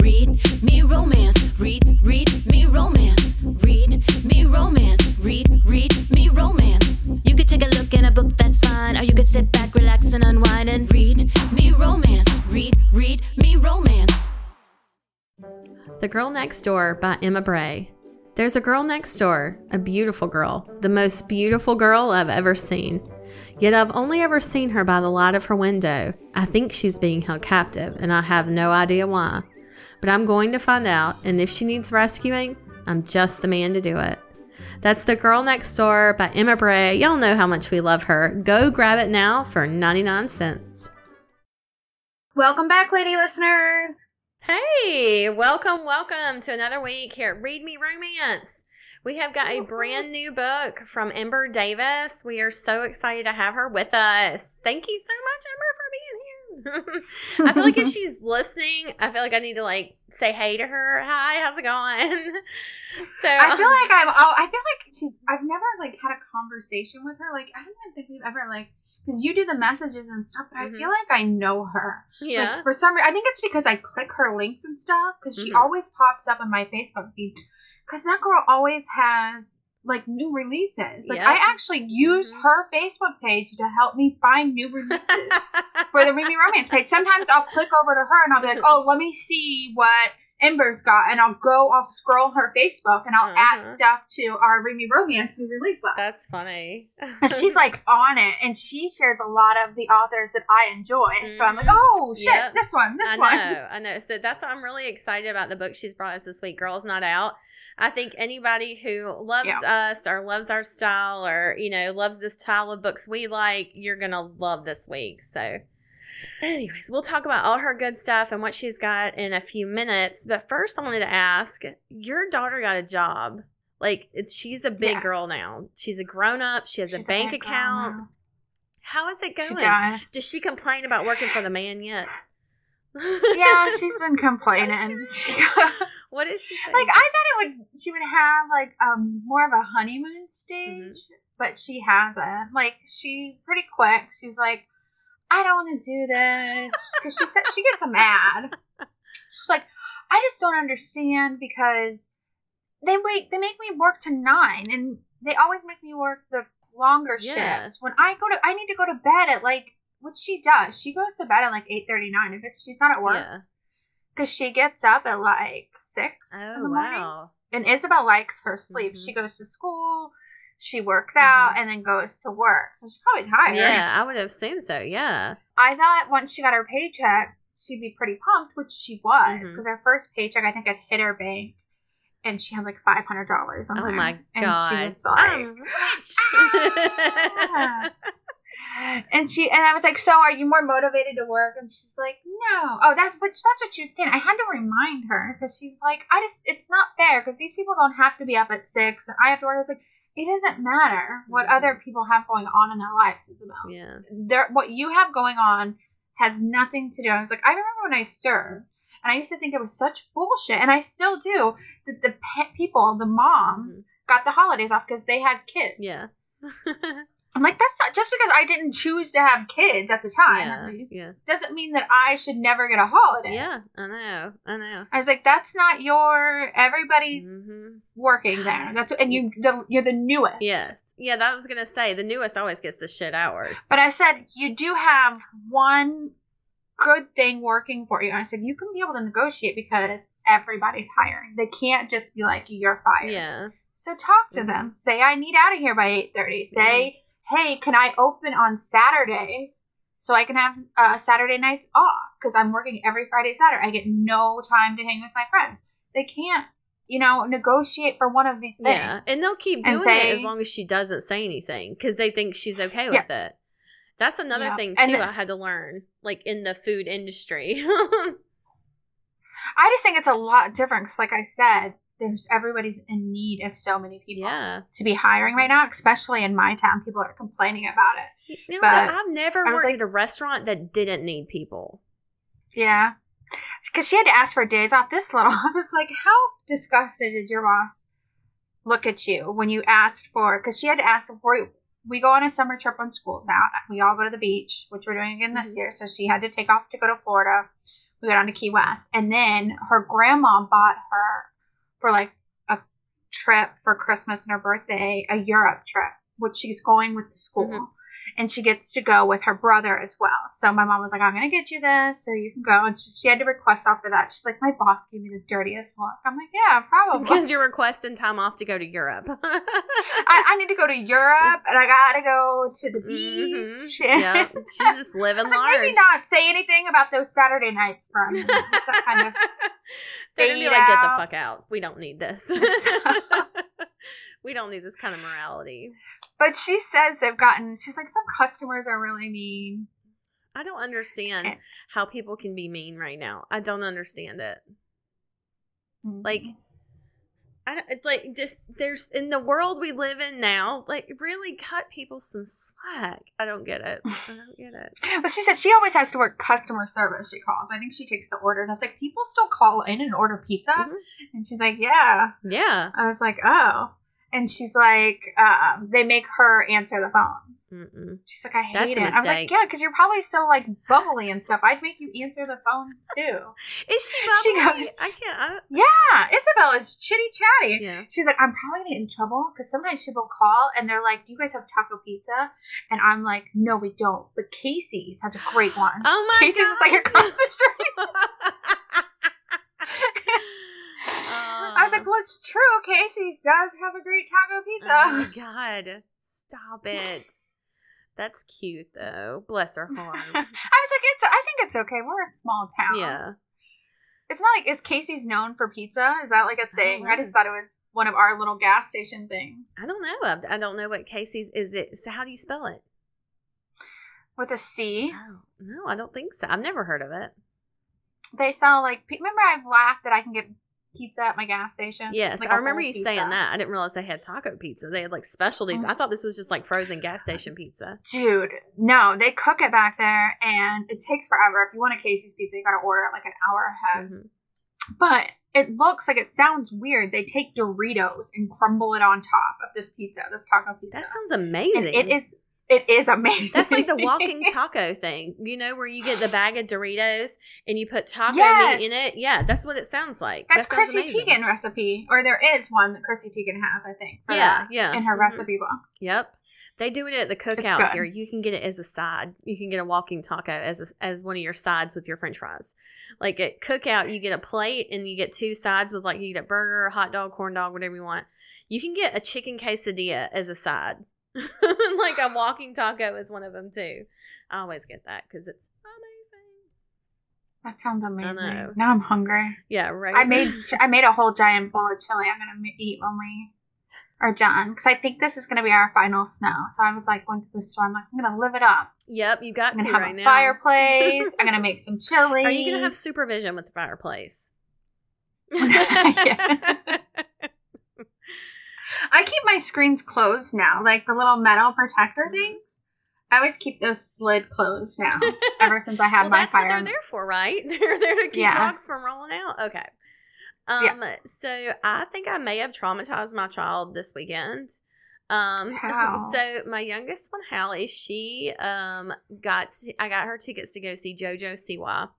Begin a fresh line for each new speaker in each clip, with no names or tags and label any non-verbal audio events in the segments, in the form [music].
read me romance. Read, read me romance. Read me romance. Read, read me romance. You could take a look in a book, that's fine. Or you could sit back, relax, and unwind and read me romance. Read, read me romance.
The Girl Next Door by Emma Bray. There's a girl next door, a beautiful girl, the most beautiful girl I've ever seen. Yet I've only ever seen her by the light of her window. I think she's being held captive, and I have no idea why. But I'm going to find out, and if she needs rescuing, I'm just the man to do it. That's The Girl Next Door by Emma Bray. Y'all know how much we love her. Go grab it now for 99 cents.
Welcome back, lady listeners.
Hey, welcome, welcome to another week here at Read Me Romance. We have got a brand new book from Ember Davis. We are so excited to have her with us. Thank you so much, Ember, for being here. I feel like if she's listening, I feel like I need to like say hey to her. Hi, how's it going? [laughs] so
I feel like I'm. Oh, I feel like she's. I've never like had a conversation with her. Like I don't even think we've ever like because you do the messages and stuff, but
Mhm.
I feel like I know her.
yeah,
Like, for some reason, I think it's because I click her links and stuff because she
Mhm.
always pops up in my Facebook feed. Because that girl always has like new releases. Like
Yep.
I actually use
Mhm.
her Facebook page to help me find new releases [laughs] for the Read Me Romance page. Sometimes I'll click over to her and I'll be like, oh, let me see what Ember's got, and I'll go, I'll scroll her Facebook and I'll add
Uh-huh.
stuff to our Read Me Romance new release list.
that's funny. [laughs]
She's like on it, and she shares a lot of the authors that I enjoy. So I'm like,
Mhm.
oh shit,
Yep.
this one, this
I
one.
know, I know. So that's I'm really excited about the book she's brought us this week. Girls Night Out. I think anybody who loves
Yeah.
us or loves our style or you know loves this style of books we like, you're gonna love this week. So, anyways, we'll talk about all her good stuff and what she's got in a few minutes. But first, I wanted to ask: Your daughter got a job. Like she's a big
Yeah.
girl now. She's a grown up. She has
She's
a bank
girl
account. How is it
She
going?
does.
Does she complain about working for the man yet?
yeah, she's been [laughs] complaining. She, like
What is she saying?
I thought it would, she would have like um more of a honeymoon stage,
Mm-hmm.
but she hasn't. Like she pretty quick. She's like, I don't want to do this because she said she gets mad. She's like, I just don't understand because they wait. They make me work to nine, and they always make me work the longer
Yeah.
shifts. When I go to, I need to go to bed at like. what she does. She goes to bed at like eight thirty nine. If it's she's not at work,
yeah.
because she gets up at like six in
Oh
the morning.
wow.
And Isabel likes her sleep.
Mhm.
She goes to school, she works out,
Mhm.
and then goes to work. So she's probably tired.
Yeah, I would have assumed so. Yeah.
I thought once she got her paycheck, she'd be pretty pumped, which she was, because her first paycheck, I think, had hit her bank, and she had like five hundred dollars on
Oh
there.
my
And she was like,
I'm rich. [laughs]
and she and I was like, "So, are you more motivated to work?" And she's like, "No." Oh, that's which that's what she was saying. I had to remind her because she's like, "I just it's not fair because these people don't have to be up at six, and I have to work." I was like, "It doesn't matter what
Mhm.
other people have going on in their lives, Isabel.
yeah.
There, what you have going on has nothing to do." I was like, "I remember when I served." And I used to think it was such bullshit, and I still do. That the pe- people, the moms, got the holidays off because they had kids.
Yeah. [laughs]
I'm like, that's not just because I didn't choose to have kids at the time,
yeah.
at least,
Yeah.
doesn't mean that I should never get a holiday.
Yeah. I know. I know.
I was like, that's not your. Everybody's
hmm
working there. [sighs] That's and you. The, you're the newest.
Yes. Yeah, that was gonna say the newest always gets the shit hours.
But I said you do have one good thing working for you. I said you can be able to negotiate because everybody's hiring. They can't just be like you're fired.
Yeah.
So talk to
Mhm.
them. Say I need out of here by eight thirty. Say, hey, can I open on Saturdays so I can have uh, Saturday nights off because I'm working every Friday Saturday. I get no time to hang with my friends. They can't, you know, negotiate for one of these things.
Yeah. And they'll keep doing
say-
it as long as she doesn't say anything because they think she's okay
Yeah.
with it. That's another
Yeah.
thing too.
the-
I had to learn, like in the food industry. [laughs]
I just think it's a lot different because, like I said, there's everybody's in need of so many people
yeah.
to be hiring right now, especially in my town. People are complaining about it.
You know,
But
I've never worked
like-
at a restaurant that didn't need people.
Yeah. Because she had to ask for days off this little. [laughs] I was like, how disgusted did your boss look at you when you asked for, because she had to ask for, we go on a summer trip when school's out. We all go to the beach, which we're doing again this
Mhm.
year. So she had to take off to go to Florida. We go on to Key West, and then her grandma bought her for like a trip for Christmas and her birthday, a Europe trip, which she's going with the school.
Mhm.
And she gets to go with her brother as well. So my mom was like, I'm going to get you this so you can go. And she, she had to request off for that. She's like, My boss gave me the dirtiest look. I'm like, Yeah, probably.
Because you're requesting time off to go to Europe. [laughs]
I, I need to go to Europe and I got to go to the
Mhm.
beach.
Yep. [laughs] She's just living
like,
large.
maybe not say anything about those Saturday nights minute. [laughs] That kind of
They're gonna be like, get the fuck out. We don't need this. we don't need this kind of morality.
But she says they've gotten. She's like, some customers are really mean.
I don't understand
Eh.
how people can be mean right now. I don't understand it. Like, I don't, it's like just there's in the world we live in now. Like, really cut people some slack. I don't get it. I [laughs] don't get it.
But she said she always has to work customer service. She calls. I think she takes the orders. I was like, people still call in and order pizza,
Mhm.
and she's like, yeah.
Yeah.
I was like, oh. And she's like, um, they make her answer the phones.
Mm-mm.
She's like, I hate
That's
it. I was like, yeah, because you're probably so like bubbly and stuff. I'd make you answer the phones too. [laughs]
Is she?
She
bubbly?
goes-
I can't. I,
Yeah, is chitty chatty.
yeah.
She's like, I'm probably gonna get in trouble because sometimes people call and they're like, Do you guys have taco pizza? And I'm like, No, we don't. But Casey's has a great one.
Oh my
Casey's is like across the street. [laughs] I was like, Well, it's true. Casey's does have a great taco pizza.
Oh my [laughs] god. Stop it. That's cute though. Bless her [laughs] heart.
I was like, It's. I think it's okay. We're a small town.
yeah.
It's not like is Casey's known for pizza? Is that like a thing? I,
know.
just thought it was one of our little gas station things
I don't know. I, I don't know what Casey's is it. So how do you spell it?
with a C.
Oh, no, I don't think so. I've never heard of it.
They sell like. Remember, I've laughed that I can get pizza at my gas station.
Yes,
Like
I remember you
pizza.
saying that. I didn't realize they had taco pizza. They had like specialties.
Mm.
I thought this was just like frozen gas station pizza.
Dude, no, they cook it back there, and it takes forever. If you want a Casey's pizza, you got to order it like an hour ahead.
Mhm.
But it looks like it sounds weird. They take Doritos and crumble it on top of this pizza, this taco pizza.
That sounds
and
amazing.
it is. It is amazing.
That's like the walking [laughs] taco thing, you know, where you get the bag of Doritos and you put taco
Yes.
meat in it. Yeah, that's what it sounds like.
That's
that
Chrissy
amazing.
Teigen recipe, or there is one that Chrissy Teigen has, I think.
Yeah,
that
yeah.
in her
Mhm.
recipe book.
Yep, they do it at the cookout here. You can get it as a side. You can get a walking taco as a, as one of your sides with your French fries. Like at cookout, you get a plate and you get two sides with like you get a burger, hot dog, corn dog, whatever you want. You can get a chicken quesadilla as a side. [laughs] like a walking taco is one of them too. I always get that because it's amazing.
That sounds amazing.
know.
Now I'm hungry.
Yeah, right.
I made I made a whole giant bowl of chili. I'm gonna eat when we are done because I think this is gonna be our final snow. So I was like, went to the store. I'm like, I'm gonna live it up.
Yep, you got
I'm
to
gonna have
right
a
now.
fireplace. I'm gonna [laughs] make some chili.
Are you gonna have supervision with the fireplace? [laughs]
Yeah. I keep my screens closed now, like the little metal protector
Mhm.
things. I always keep those slid closed now. [laughs] ever since I had
well,
my
that's what
fire.
they're there for, right? [laughs] They're there to keep
Yeah.
rocks from rolling out. Okay. Um. So I think I may have traumatized my child this weekend. Um. [laughs]
How?
So my youngest one, Hallie, she um got I got her tickets to go see JoJo Siwa.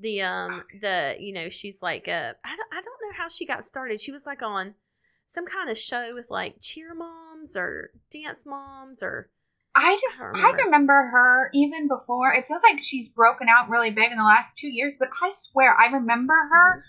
The um the you know she's like uh I don't, I don't know how she got started. She was like on some kind of show with like cheer moms or dance moms or
I just
I
I remember.
remember.
her even before. It feels like she's broken out really big in the last two years, but I swear I remember her mm-hmm.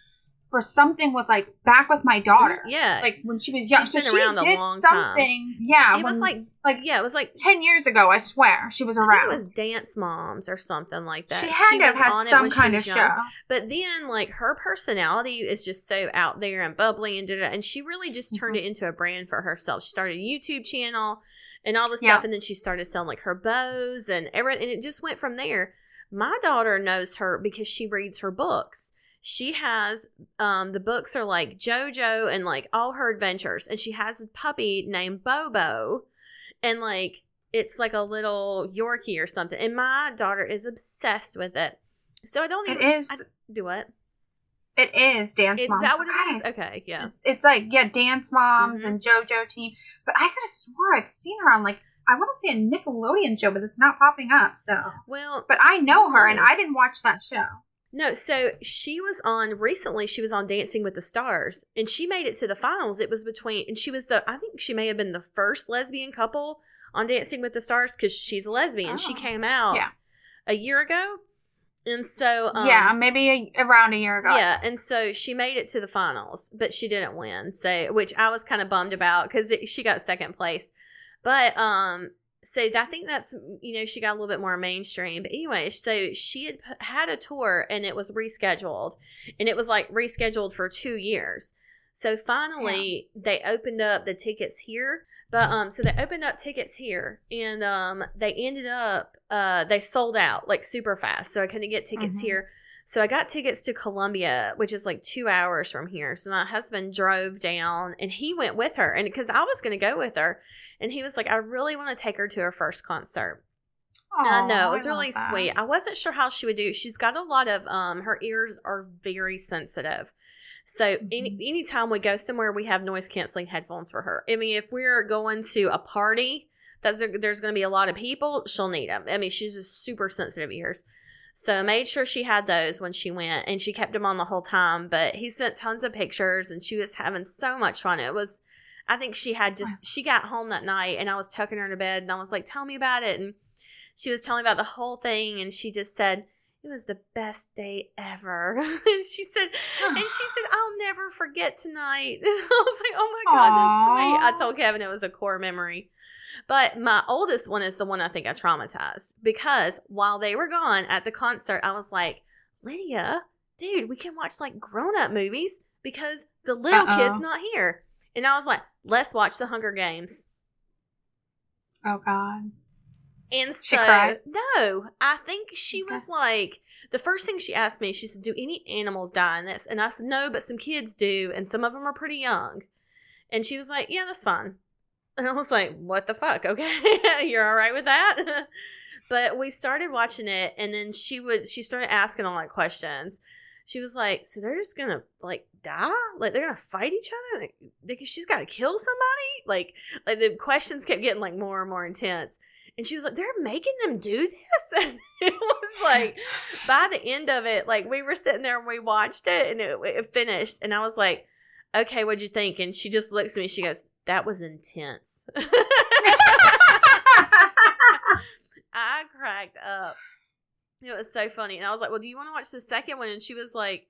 For something with like back with my daughter.
Mm-hmm. yeah
Like when she was young.
She's
so
been
she
around a
did
long time.
something. Yeah.
it was like
like
yeah it was like
ten years ago, I swear. She was around.
it was Dance Moms or something like that.
she had to have
was
had
on it
some
when she
kind of show.
But then, like, her personality is just so out there and bubbly and da da. And she really just turned
Mm-hmm.
it into a brand for herself. She started a YouTube channel and all this
Yeah.
stuff, and then she started selling like her bows and everything. And it just went from there. My daughter knows her because she reads her books. She has um the books are like JoJo and like all her adventures, and she has a puppy named Bobo, and like it's like a little Yorkie or something. And my daughter is obsessed with it. So I don't
It
even
is.
I, do what?
It is dance
Is
moms.
that what it is? Okay, yeah.
It's, it's like yeah, dance moms
Mhm.
and JoJo team. But I could have swore I've seen her on like I want to say a Nickelodeon show, but it's not popping up. So,
Well,
but I know her, and. I didn't watch that show.
No, so she was on recently. She was on Dancing with the Stars, and she made it to the finals. It was between, and she was the. I think she may have been the first lesbian couple on Dancing with the Stars because she's a lesbian. She
Oh.
came out
Yeah.
a year ago, and so um,
yeah, maybe a, around a year ago.
yeah, and so she made it to the finals, but she didn't win. So, which I was kind of bummed about because she got second place. But um, so I think that's you know she got a little bit more mainstream. But anyway, so she had had a tour and it was rescheduled, and it was like rescheduled for two years. So finally, they opened up the tickets here. But um, so they opened up tickets here, and um, they ended up uh, they sold out like super fast. So I couldn't get tickets
Mhm.
here. So I got tickets to Columbia, which is like two hours from here. So my husband drove down, and he went with her, and because I was going to go with her, and he was like, "I really want to take her to her first concert." I know it was really sweet. I wasn't sure how she would do. She's got a lot of um, her ears are very sensitive. So any
Mhm.
anytime we go somewhere, we have noise canceling headphones for her. I mean, if we're going to a party that's there's going to be a lot of people, she'll need them. I mean, she's just super sensitive ears. So I made sure she had those when she went, and she kept them on the whole time. But he sent tons of pictures, and she was having so much fun. It was, I think she had just she got home that night, and I was tucking her into bed, and I was like, "Tell me about it," and she was telling me about the whole thing, and she just said. It was the best day ever. [laughs] and she said, [sighs] and she said, I'll never forget tonight. And [laughs] I was like, oh my God, that's sweet. I told Kevin it was a core memory. But my oldest one is the one I think I traumatized because while they were gone at the concert, I was like, Lydia, dude, we can watch like grown up movies because the little
Uh-oh.
kid's not here. And I was like, let's watch the Hunger Games.
Oh God.
And
She
so, no, I think she
Okay.
was like, the first thing she asked me, she said, Do any animals die in this? And I said, No, but some kids do, and some of them are pretty young. And she was like, Yeah, that's fine. And I was like, What the fuck? Okay, [laughs] you're all right with that? [laughs] but we started watching it, and then she would, she started asking all like questions. She was like, So they're just gonna like die? Like they're gonna fight each other? Like, like she's gotta kill somebody? Like, like the questions kept getting like more and more intense. And she was like, they're making them do this? [laughs] And it was like, by the end of it, like we were sitting there and we watched it and it, it finished. And I was like, okay, what'd you think? And she just looks at me. She goes, that was intense. [laughs] I cracked up. It was so funny. And I was like, well, do you want to watch the second one? And she was like,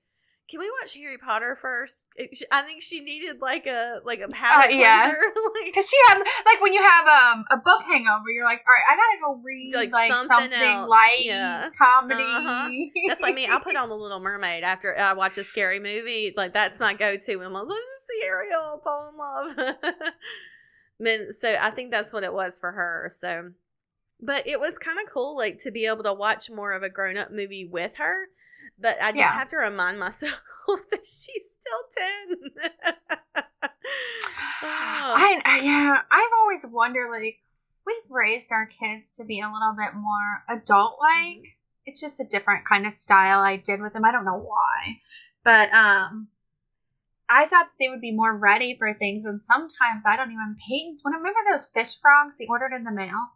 can we watch Harry Potter first? I think she needed like a like a palate
yeah.
cleanser. [laughs] like,
Because she had like when you have um a book hangover, you're like, all right, I gotta go read
Like
like,
something
something, light
yeah.
comedy.
Uh-huh. That's like me. I'll put [laughs] on The Little Mermaid after I watch a scary movie. Like that's my go-to. I'm like, let's just see Ariel fall in love. [laughs] Man, so I think that's what it was for her. So, but it was kind of cool, like to be able to watch more of a grown-up movie with her. But I just
Yeah.
have to remind myself [laughs] that she's still ten. [laughs] Oh.
I, yeah, I've always wondered like we've raised our kids to be a little bit more adult like.
Mm-hmm.
It's just a different kind of style I did with them. I don't know why, but um, I thought that they would be more ready for things, and sometimes I don't even. Peyton's when I remember those fish frogs he ordered in the mail.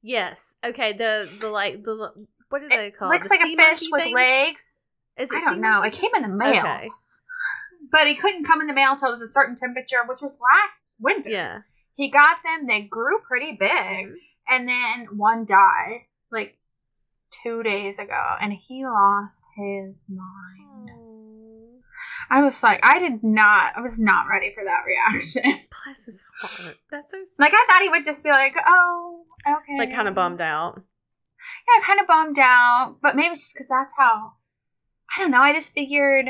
yes. Okay. The the like the what are they call
It
called?
looks
The
like a fish with
things?
legs.
Is it
I don't know. It came in the mail,
Okay.
but he couldn't come in the mail until it was a certain temperature, which was last winter.
Yeah.
He got them. They grew pretty big. Mm-hmm. And then one died like two days ago, and he lost his mind. I was like, I did not, I was not ready for that reaction. [laughs]
bless his heart. That's so sweet.
like, I thought he would just be like, oh, okay.
Like kind of bummed out.
Yeah, kind of bummed out, but maybe it's just because that's how, I don't know, I just figured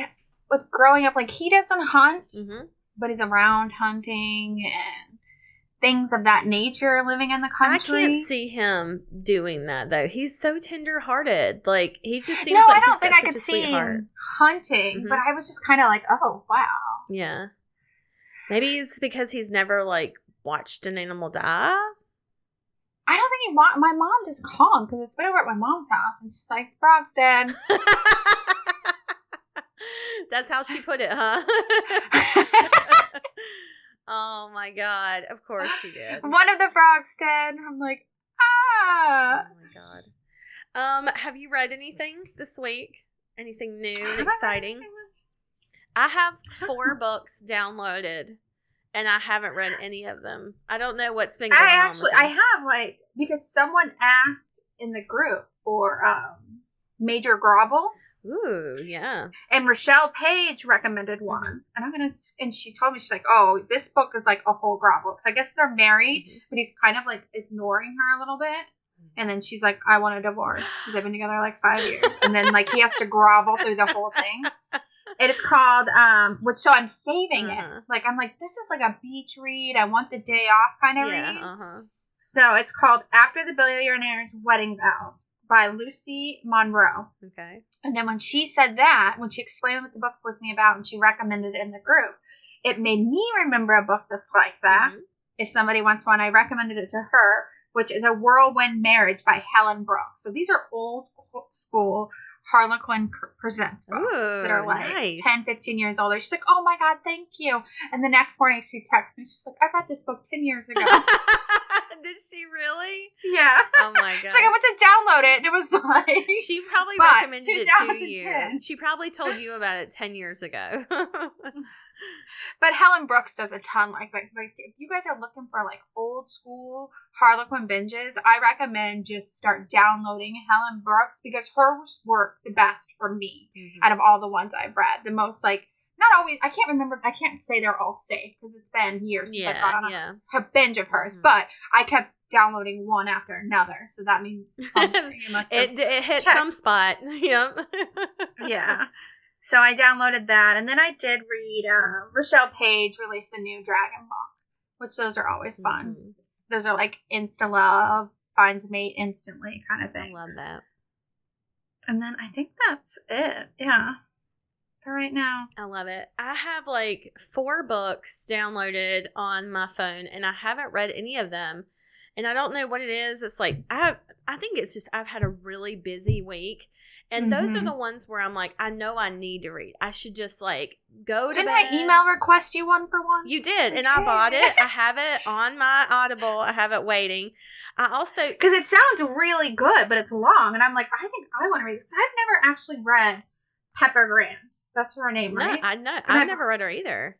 with growing up, like, he doesn't hunt,
hmm
but he's around hunting and things of that nature living in the country.
I can't see him doing that though. He's so tender hearted. Like he just seems
no,
like
I don't
he's
think I could see
sweetheart.
him hunting,
Mhm.
but I was just kind of like, oh wow.
Yeah. Maybe it's because he's never like watched an animal die.
I don't think he want. My mom just called because it's been over at my mom's house, and she's like, "Frog's dead." [laughs]
That's how she put it, huh? [laughs] oh my god. Of course she did.
One of the frogs dead. I'm like, ah Oh
my god. Um, have you read anything this week? Anything new and
Have I read
exciting? I have [laughs] four books downloaded, and I haven't read any of them. I don't know what's been going
I actually, I have like because someone asked in the group for um, major grovels,
Ooh, yeah.
and Rochelle Paige recommended one, and I'm gonna, and she told me she's like, oh, this book is like a whole grovel because I guess they're married,
Mhm.
but he's kind of like ignoring her a little bit. And then she's like, I want a divorce because they've been together like five years. And then like he has to grovel through the whole thing. [laughs] And it's called um which so I'm saving
Uh-huh.
it. Like I'm like, this is like a beach read. I want the day off kind of
Yeah,
read.
uh huh.
So it's called After the Billionaire's Wedding Vows by Lucy Monroe.
Okay.
And then when she said that, when she explained what the book was me about and she recommended it in the group, it made me remember a book that's like that.
Mhm.
If somebody wants one, I recommended it to her, which is A Whirlwind Marriage by Helen Brooks. So these are old school Harlequin Presents books that are like
nice.
10, 15 years older. She's like, oh my God, thank you. And the next morning she texts me, she's like, I read this book 10 years ago. [laughs]
Did she really?
yeah.
Oh my god. [laughs]
She's like, I went to download it, and it was like, [laughs]
She probably recommended it to you. She probably told you about it ten years ago.
But Helen Brooks does a ton. Like, like, like, if you guys are looking for like old school Harlequin binges, I recommend just start downloading Helen Brooks because hers work the best for me
Mhm.
out of all the ones I've read. The most like, not always. I can't remember. I can't say they're all safe because it's been years since I got
yeah,
on a,
yeah.
a binge of hers.
Mhm.
But I kept downloading one after another, so that means. [laughs] It
It it hit
Check.
some spot. [laughs] Yep.
yeah. So I downloaded that, and then I did read. Uh, Rochelle Paige released a new Dragon book, which those are always fun.
Mhm.
Those are like insta love, finds mate instantly kind of thing.
I love that.
And then I think that's it. Yeah, for right now.
I love it. I have like four books downloaded on my phone and I haven't read any of them. And I don't know what it is. It's like I I think it's just I've had a really busy week. And those are
Mhm.
the ones where I'm like, I know I need to read. I should just like go to
Didn't
bed.
I email request you one for one?
You did, and I bought it. I [laughs] have it on my Audible. I have it waiting. I also
because it sounds really good, but it's long, and I'm like, I think I want to read this because I've never actually read Pepper Grand. That's her name,
no,
right?
I know I've
I've-
never read her either.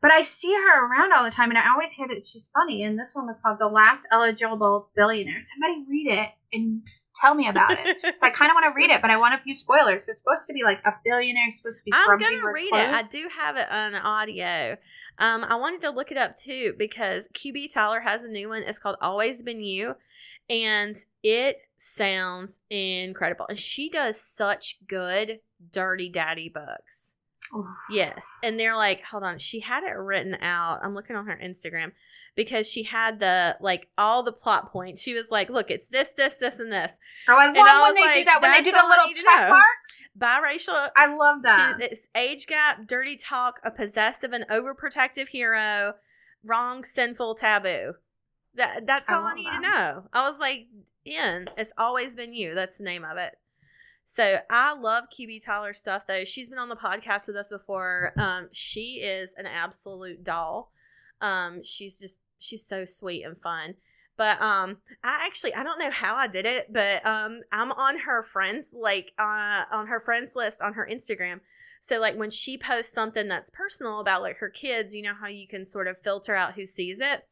But I see her around all the time, and I always hear that she's funny. And this one was called "The Last Eligible Billionaire." Somebody read it and tell me about it. so I [laughs] kind of want to read it, but I want a few spoilers. It's supposed to be like a billionaire is supposed to be.
I'm gonna read it. I do have it on audio. Um, I wanted to look it up too because QB Tyler has a new one. It's called Always Been You, and it sounds incredible. And she does such good dirty daddy books. Yes. And they're like, hold on, she had it written out. I'm looking on her Instagram because she had the like all the plot points. She was like, look, it's this, this, this, and this.
Oh, I love
And I
when they do that. When they do the little check marks.
Biracial
I love that.
she, it's age gap, dirty talk, a possessive and overprotective hero, wrong, sinful, taboo. That that's
I
all I need to know. I was like, in it's always been you. That's the name of it. So I love QB Tyler stuff though. She's been on the podcast with us before. Um, she is an absolute doll. Um, she's just she's so sweet and fun. But um, I actually I don't know how I did it, but um, I'm on her friends like uh on her friends list on her Instagram. So like when she posts something that's personal about like her kids, you know how you can sort of filter out who sees it.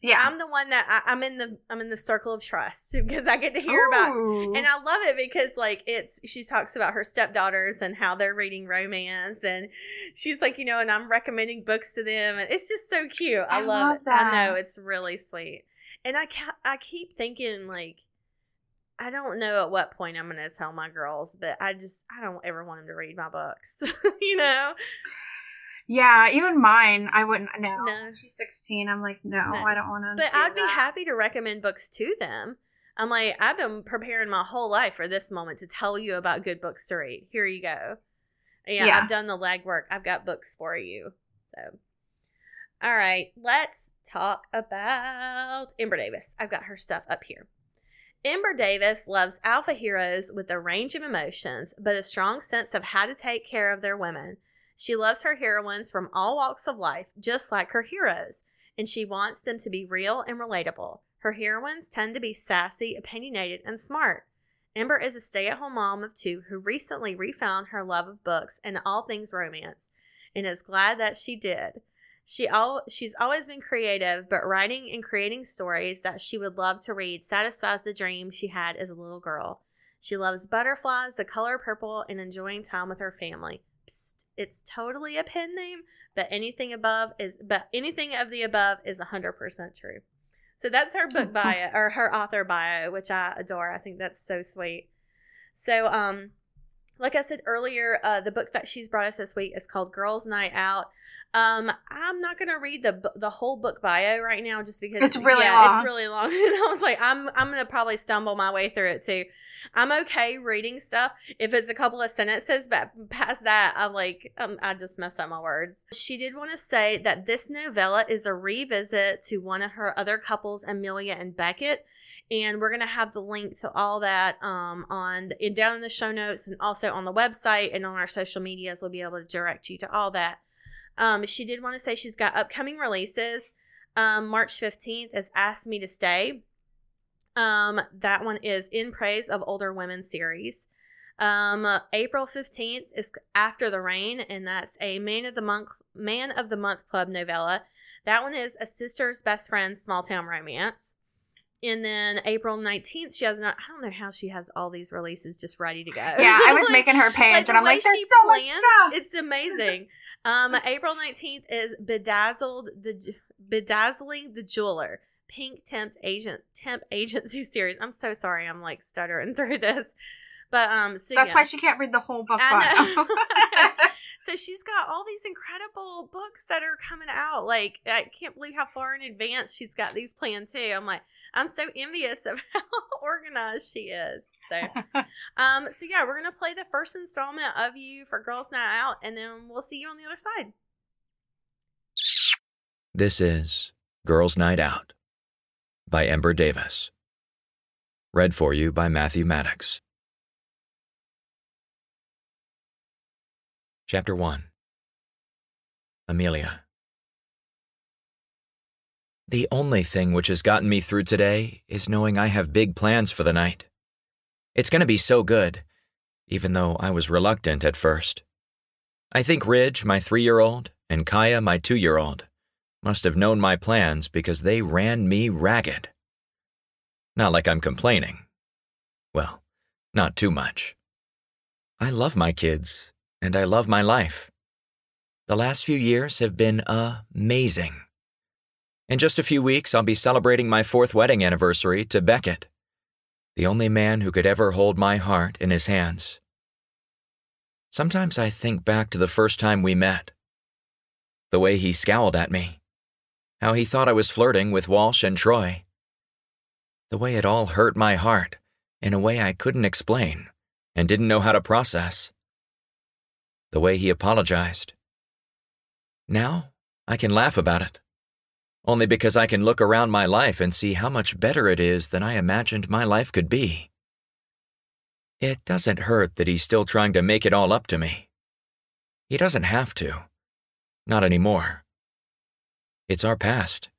Yeah.
I'm the one that I, I'm in the I'm in the circle of trust [laughs] because I get to hear about and I love it because like it's she talks about her stepdaughters and how they're reading romance and she's like, you know, and I'm recommending books to them and it's just so cute. I,
I
love,
love
it. I know it's really sweet. And I ca- I keep thinking like I don't know at what point I'm going to tell my girls, but I just I don't ever want them to read my books. [laughs] you know?
Yeah, even mine, I wouldn't. No,
No.
She's sixteen. I'm like, no,
No.
I don't want to.
But I'd be happy to recommend books to them. I'm like, I've been preparing my whole life for this moment to tell you about good books to read. Here you go. Yeah, I've done the legwork. I've got books for you. So, all right, let's talk about Ember Davis. I've got her stuff up here. Ember Davis loves alpha heroes with a range of emotions, but a strong sense of how to take care of their women. She loves her heroines from all walks of life, just like her heroes, and she wants them to be real and relatable. Her heroines tend to be sassy, opinionated, and smart. Ember is a stay at home mom of two who recently refound her love of books and all things romance and is glad that she did. She al- she's always been creative, but writing and creating stories that she would love to read satisfies the dream she had as a little girl. She loves butterflies, the color purple, and enjoying time with her family. Psst, it's totally a pen name, but anything above is but anything of the above is 100% true. So that's her book [laughs] bio or her author bio, which I adore. I think that's so sweet. So um like I said earlier, uh, the book that she's brought us this week is called Girls Night Out. Um, I'm not gonna read the the whole book bio right now, just because
It's really
yeah,
long.
it's really long. [laughs] And I was like, I'm I'm gonna probably stumble my way through it too. I'm okay reading stuff if it's a couple of sentences, but past that, I'm like, um, I just mess up my words. She did want to say that this novella is a revisit to one of her other couples, Amelia and Beckett and we're gonna have the link to all that um, on in, down in the show notes and also on the website and on our social medias. We'll be able to direct you to all that. Um, she did want to say she's got upcoming releases. Um, March fifteenth is "Ask Me to Stay." Um, that one is in praise of older women series. Um, April fifteenth is "After the Rain," and that's a man of the month man of the month club novella. That one is a sister's best friend small town romance. And then April 19th, she has not, I don't know how she has all these releases just ready to go. [laughs]
Yeah, I [laughs] was
Like,
making her page,
the
and I'm like, there's so much
plans,
stuff.
It's amazing. um, [laughs] April 19th is Bedazzled, the Bedazzling the Jeweler, Pink Temp Agent, Temp Agency series. I'm so sorry. I'm like stuttering through this. But, um, so
That's
yeah.
why she can't read the whole book.
I
bio.
know. so she's got all these incredible books that are coming out. Like I can't believe how far in advance she's got these planned too. I'm like, I'm so envious of [laughs] how organized she is. So, [laughs] um, so yeah, we're gonna play the first installment of you for Girls Night Out, and then we'll see you on the other side.
This is Girls Night Out by Ember Davis. Read for you by Matthew Maddox. Chapter 1 Amelia. The only thing which has gotten me through today is knowing I have big plans for the night. It's going to be so good, even though I was reluctant at first. I think Ridge, my three year old, and Kaya, my two year old, must have known my plans because they ran me ragged. Not like I'm complaining. Well, not too much. I love my kids, and I love my life. The last few years have been amazing. In just a few weeks, I'll be celebrating my fourth wedding anniversary to Beckett, the only man who could ever hold my heart in his hands. Sometimes I think back to the first time we met. The way he scowled at me. How he thought I was flirting with Walsh and Troy. The way it all hurt my heart in a way I couldn't explain and didn't know how to process. The way he apologized. Now, I can laugh about it. Only because I can look around my life and see how much better it is than I imagined my life could be. It doesn't hurt that he's still trying to make it all up to me. He doesn't have to. Not anymore. It's our past,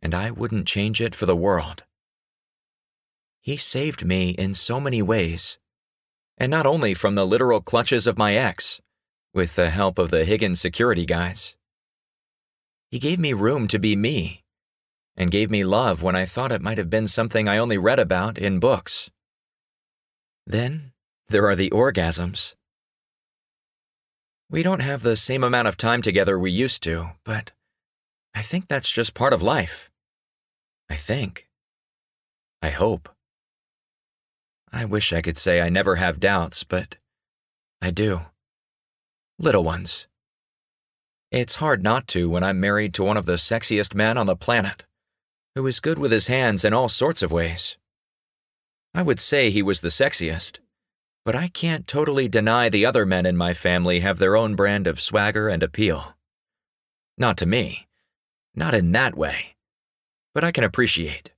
and I wouldn't change it for the world. He saved me in so many ways, and not only from the literal clutches of my ex, with the help of the Higgins security guys. He gave me room to be me, and gave me love when I thought it might have been something I only read about in books. Then there are the orgasms. We don't have the same amount of time together we used to, but I think that's just part of life. I think. I hope. I wish I could say I never have doubts, but I do. Little ones. It's hard not to when I'm married to one of the sexiest men on the planet, who is good with his hands in all sorts of ways. I would say he was the sexiest, but I can't totally deny the other men in my family have their own brand of swagger and appeal. Not to me. Not in that way. But I can appreciate.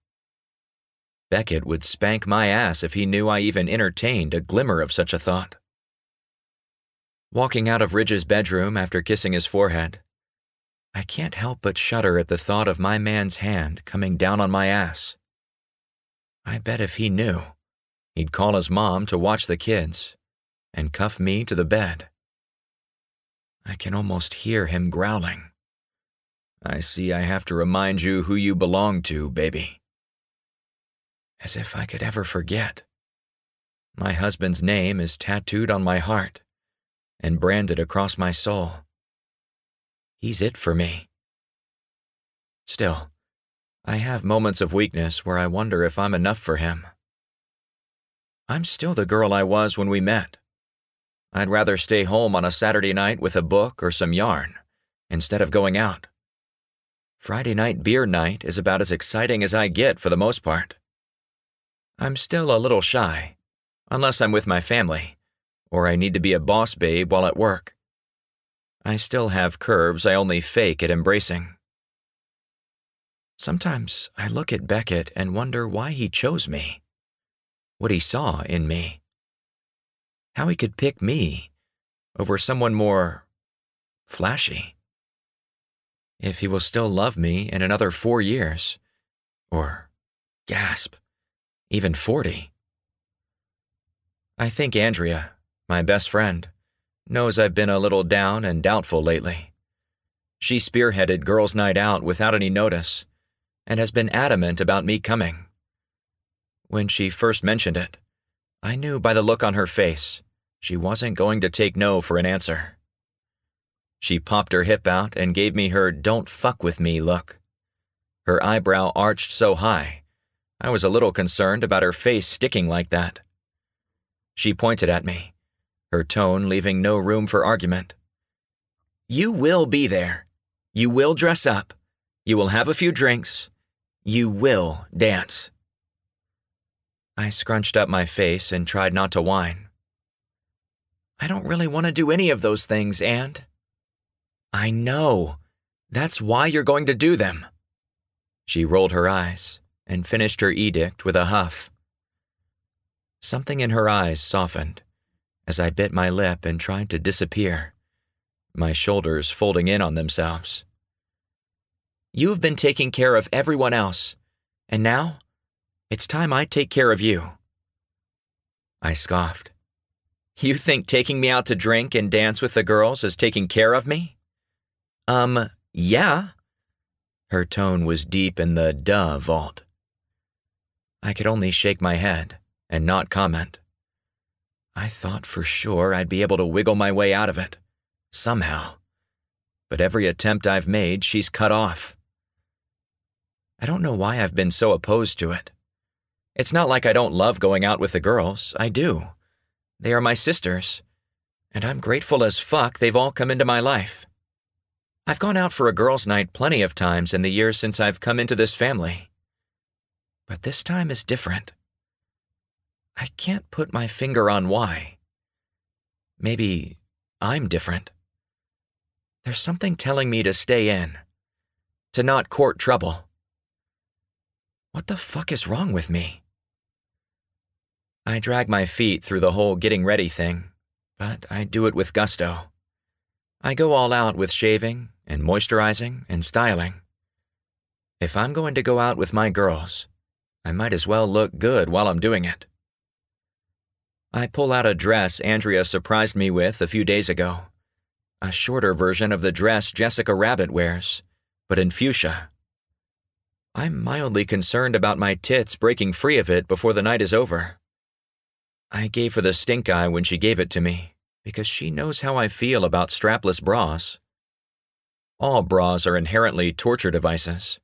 Beckett would spank my ass if he knew I even entertained a glimmer of such a thought. Walking out of Ridge's bedroom after kissing his forehead, I can't help but shudder at the thought of my man's hand coming down on my ass. I bet if he knew, He'd call his mom to watch the kids and cuff me to the bed. I can almost hear him growling. I see I have to remind you who you belong to, baby. As if I could ever forget. My husband's name is tattooed on my heart and branded across my soul. He's it for me. Still, I have moments of weakness where I wonder if I'm enough for him. I'm still the girl I was when we met. I'd rather stay home on a Saturday night with a book or some yarn instead of going out. Friday night beer night is about as exciting as I get for the most part. I'm still a little shy, unless I'm with my family, or I need to be a boss babe while at work. I still have curves I only fake at embracing. Sometimes I look at Beckett and wonder why he chose me, what he saw in me how he could pick me over someone more flashy. If he will still love me in another four years, or, gasp, even 40. I think Andrea, my best friend, knows I've been a little down and doubtful lately. She spearheaded Girls' Night Out without any notice and has been adamant about me coming. When she first mentioned it, I knew by the look on her face she wasn't going to take no for an answer. She popped her hip out and gave me her don't fuck with me look. Her eyebrow arched so high, I was a little concerned about her face sticking like that. She pointed at me, her tone leaving no room for argument. You will be there. You will dress up. You will have a few drinks. You will dance. I scrunched up my face and tried not to whine. I don't really want to do any of those things, and. I know. That's why you're going to do them. She rolled her eyes and finished her edict with a huff. Something in her eyes softened as I bit my lip and tried to disappear, my shoulders folding in on themselves. You've been taking care of everyone else, and now it's time I take care of you. I scoffed. You think taking me out to drink and dance with the girls is taking care of me? Um, yeah. Her tone was deep in the duh vault. I could only shake my head and not comment. I thought for sure I'd be able to wiggle my way out of it, somehow. But every attempt I've made, she's cut off. I don't know why I've been so opposed to it. It's not like I don't love going out with the girls, I do. They are my sisters, and I'm grateful as fuck they've all come into my life. I've gone out for a girls' night plenty of times in the years since I've come into this family. But this time is different. I can't put my finger on why. Maybe I'm different. There's something telling me to stay in, to not court trouble. What the fuck is wrong with me? I drag my feet through the whole getting ready thing, but I do it with gusto. I go all out with shaving and moisturizing and styling. If I'm going to go out with my girls, I might as well look good while I'm doing it. I pull out a dress Andrea surprised me with a few days ago. A shorter version of the dress Jessica Rabbit wears, but in fuchsia. I'm mildly concerned about my tits breaking free of it before the night is over. I gave her the stink eye when she gave it to me, because she knows how I feel about strapless bras. All bras are inherently torture devices.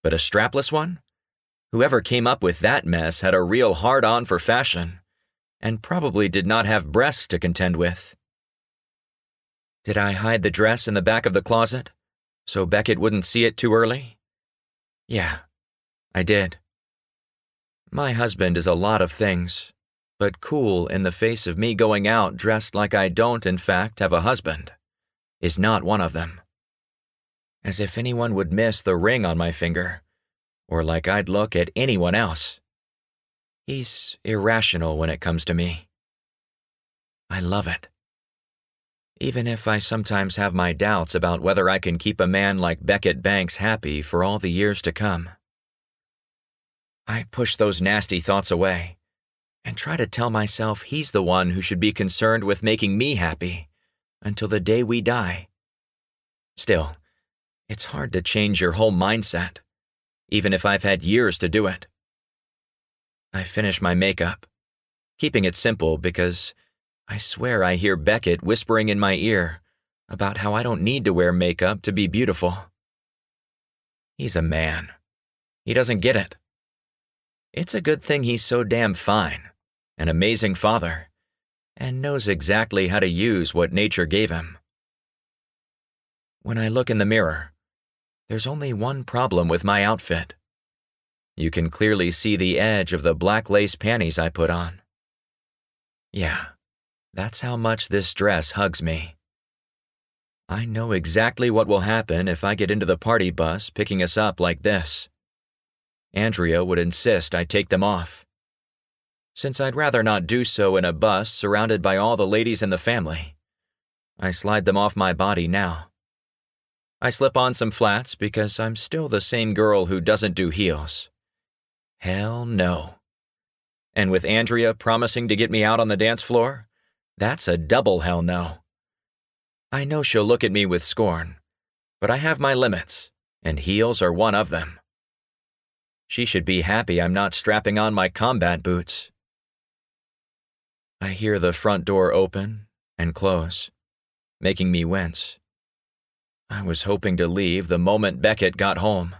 But a strapless one? Whoever came up with that mess had a real hard on for fashion, and probably did not have breasts to contend with. Did I hide the dress in the back of the closet, so Beckett wouldn't see it too early? Yeah, I did. My husband is a lot of things, but cool in the face of me going out dressed like I don't, in fact, have a husband, is not one of them. As if anyone would miss the ring on my finger, or like I'd look at anyone else. He's irrational when it comes to me. I love it. Even if I sometimes have my doubts about whether I can keep a man like Beckett Banks happy for all the years to come. I push those nasty thoughts away and try to tell myself he's the one who should be concerned with making me happy until the day we die. Still, it's hard to change your whole mindset, even if I've had years to do it. I finish my makeup, keeping it simple because I swear I hear Beckett whispering in my ear about how I don't need to wear makeup to be beautiful. He's a man. He doesn't get it. It's a good thing he's so damn fine, an amazing father, and knows exactly how to use what nature gave him. When I look in the mirror, there's only one problem with my outfit. You can clearly see the edge of the black lace panties I put on. Yeah, that's how much this dress hugs me. I know exactly what will happen if I get into the party bus picking us up like this. Andrea would insist I take them off. Since I'd rather not do so in a bus surrounded by all the ladies in the family, I slide them off my body now. I slip on some flats because I'm still the same girl who doesn't do heels. Hell no. And with Andrea promising to get me out on the dance floor, that's a double hell no. I know she'll look at me with scorn, but I have my limits, and heels are one of them. She should be happy I'm not strapping on my combat boots. I hear the front door open and close, making me wince. I was hoping to leave the moment Beckett got home.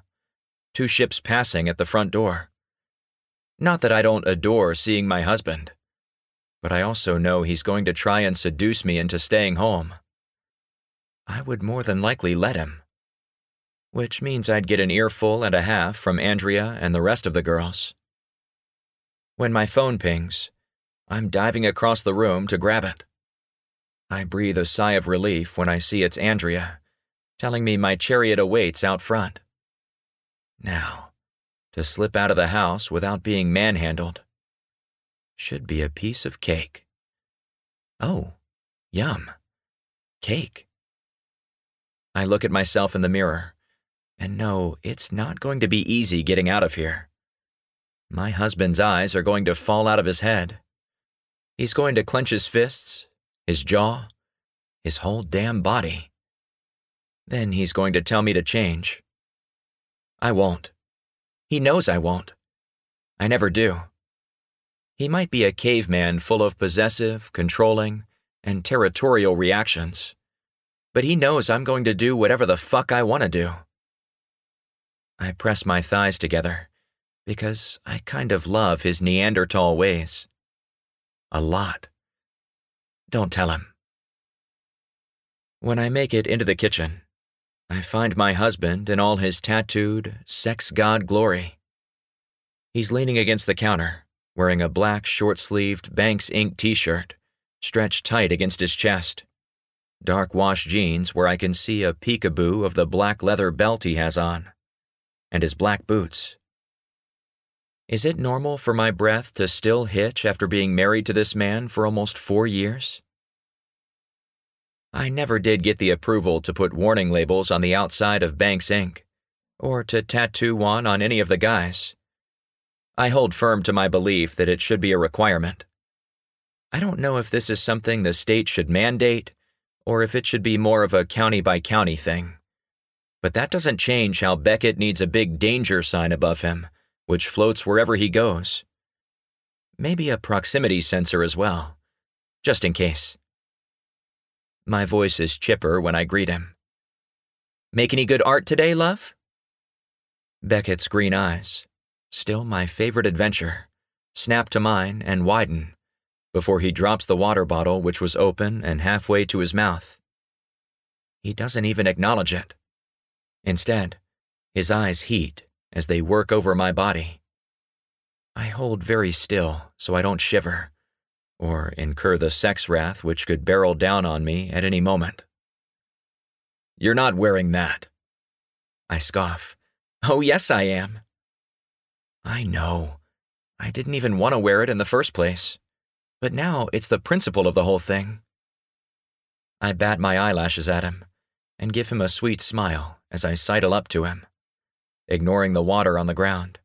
Two ships passing at the front door. Not that I don't adore seeing my husband, but I also know he's going to try and seduce me into staying home. I would more than likely let him. Which means I'd get an earful and a half from Andrea and the rest of the girls. When my phone pings, I'm diving across the room to grab it. I breathe a sigh of relief when I see it's Andrea, telling me my chariot awaits out front. Now, to slip out of the house without being manhandled should be a piece of cake. Oh, yum. Cake. I look at myself in the mirror and know it's not going to be easy getting out of here. My husband's eyes are going to fall out of his head. He's going to clench his fists, his jaw, his whole damn body. Then he's going to tell me to change. I won't. He knows I won't. I never do. He might be a caveman full of possessive, controlling, and territorial reactions but he knows I'm going to do whatever the fuck I want to do. I press my thighs together because I kind of love his Neanderthal ways. A lot. Don't tell him. When I make it into the kitchen, I find my husband in all his tattooed, sex god glory. He's leaning against the counter, wearing a black, short sleeved Banks Inc. t shirt, stretched tight against his chest dark wash jeans where I can see a peekaboo of the black leather belt he has on, and his black boots. Is it normal for my breath to still hitch after being married to this man for almost four years? I never did get the approval to put warning labels on the outside of Banks Inc., or to tattoo one on any of the guys. I hold firm to my belief that it should be a requirement. I don't know if this is something the state should mandate or if it should be more of a county by county thing. But that doesn't change how Beckett needs a big danger sign above him, which floats wherever he goes. Maybe a proximity sensor as well, just in case. My voice is chipper when I greet him. Make any good art today, love? Beckett's green eyes, still my favorite adventure, snap to mine and widen before he drops the water bottle, which was open and halfway to his mouth. He doesn't even acknowledge it. Instead, his eyes heat as they work over my body. I hold very still so I don't shiver or incur the sex wrath which could barrel down on me at any moment. You're not wearing that. I scoff. Oh, yes, I am. I know. I didn't even want to wear it in the first place. But now it's the principle of the whole thing. I bat my eyelashes at him and give him a sweet smile as I sidle up to him, ignoring the water on the ground.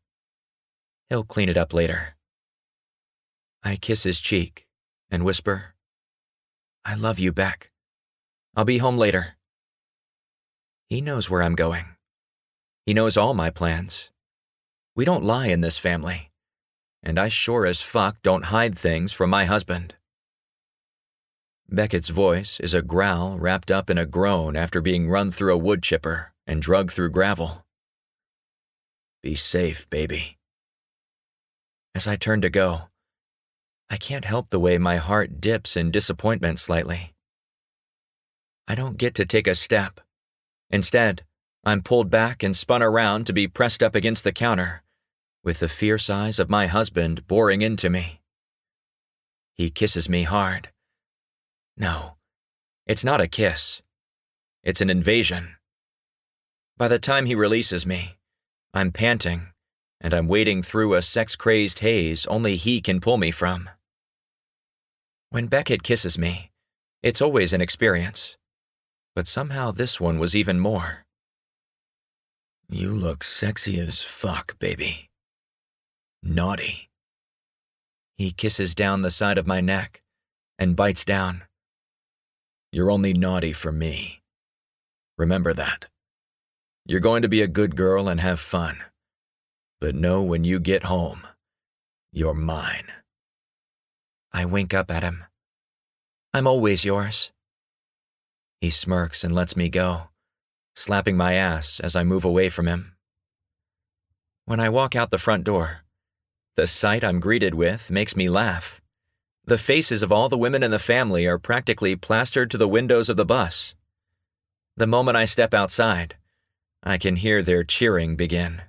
He'll clean it up later. I kiss his cheek and whisper, I love you, Beck. I'll be home later. He knows where I'm going. He knows all my plans. We don't lie in this family, and I sure as fuck don't hide things from my husband. Beckett's voice is a growl wrapped up in a groan after being run through a wood chipper and drugged through gravel. Be safe, baby. As I turn to go, I can't help the way my heart dips in disappointment slightly. I don't get to take a step. Instead, I'm pulled back and spun around to be pressed up against the counter, with the fierce eyes of my husband boring into me. He kisses me hard. No, it's not a kiss. It's an invasion. By the time he releases me, I'm panting, and I'm wading through a sex crazed haze only he can pull me from. When Beckett kisses me, it's always an experience, but somehow this one was even more. You look sexy as fuck, baby. Naughty. He kisses down the side of my neck and bites down. You're only naughty for me. Remember that. You're going to be a good girl and have fun. But know when you get home, you're mine. I wink up at him. I'm always yours. He smirks and lets me go, slapping my ass as I move away from him. When I walk out the front door, the sight I'm greeted with makes me laugh. The faces of all the women in the family are practically plastered to the windows of the bus. The moment I step outside, I can hear their cheering begin.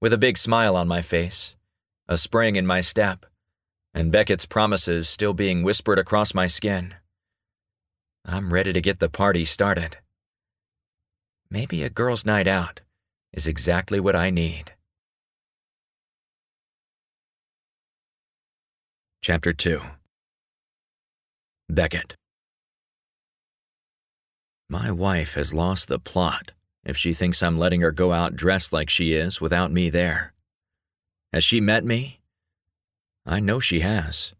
With a big smile on my face, a spring in my step, and Beckett's promises still being whispered across my skin, I'm ready to get the party started. Maybe a girl's night out is exactly what I need. Chapter 2 Beckett My wife has lost the plot if she thinks I'm letting her go out dressed like she is without me there. Has she met me? I know she has.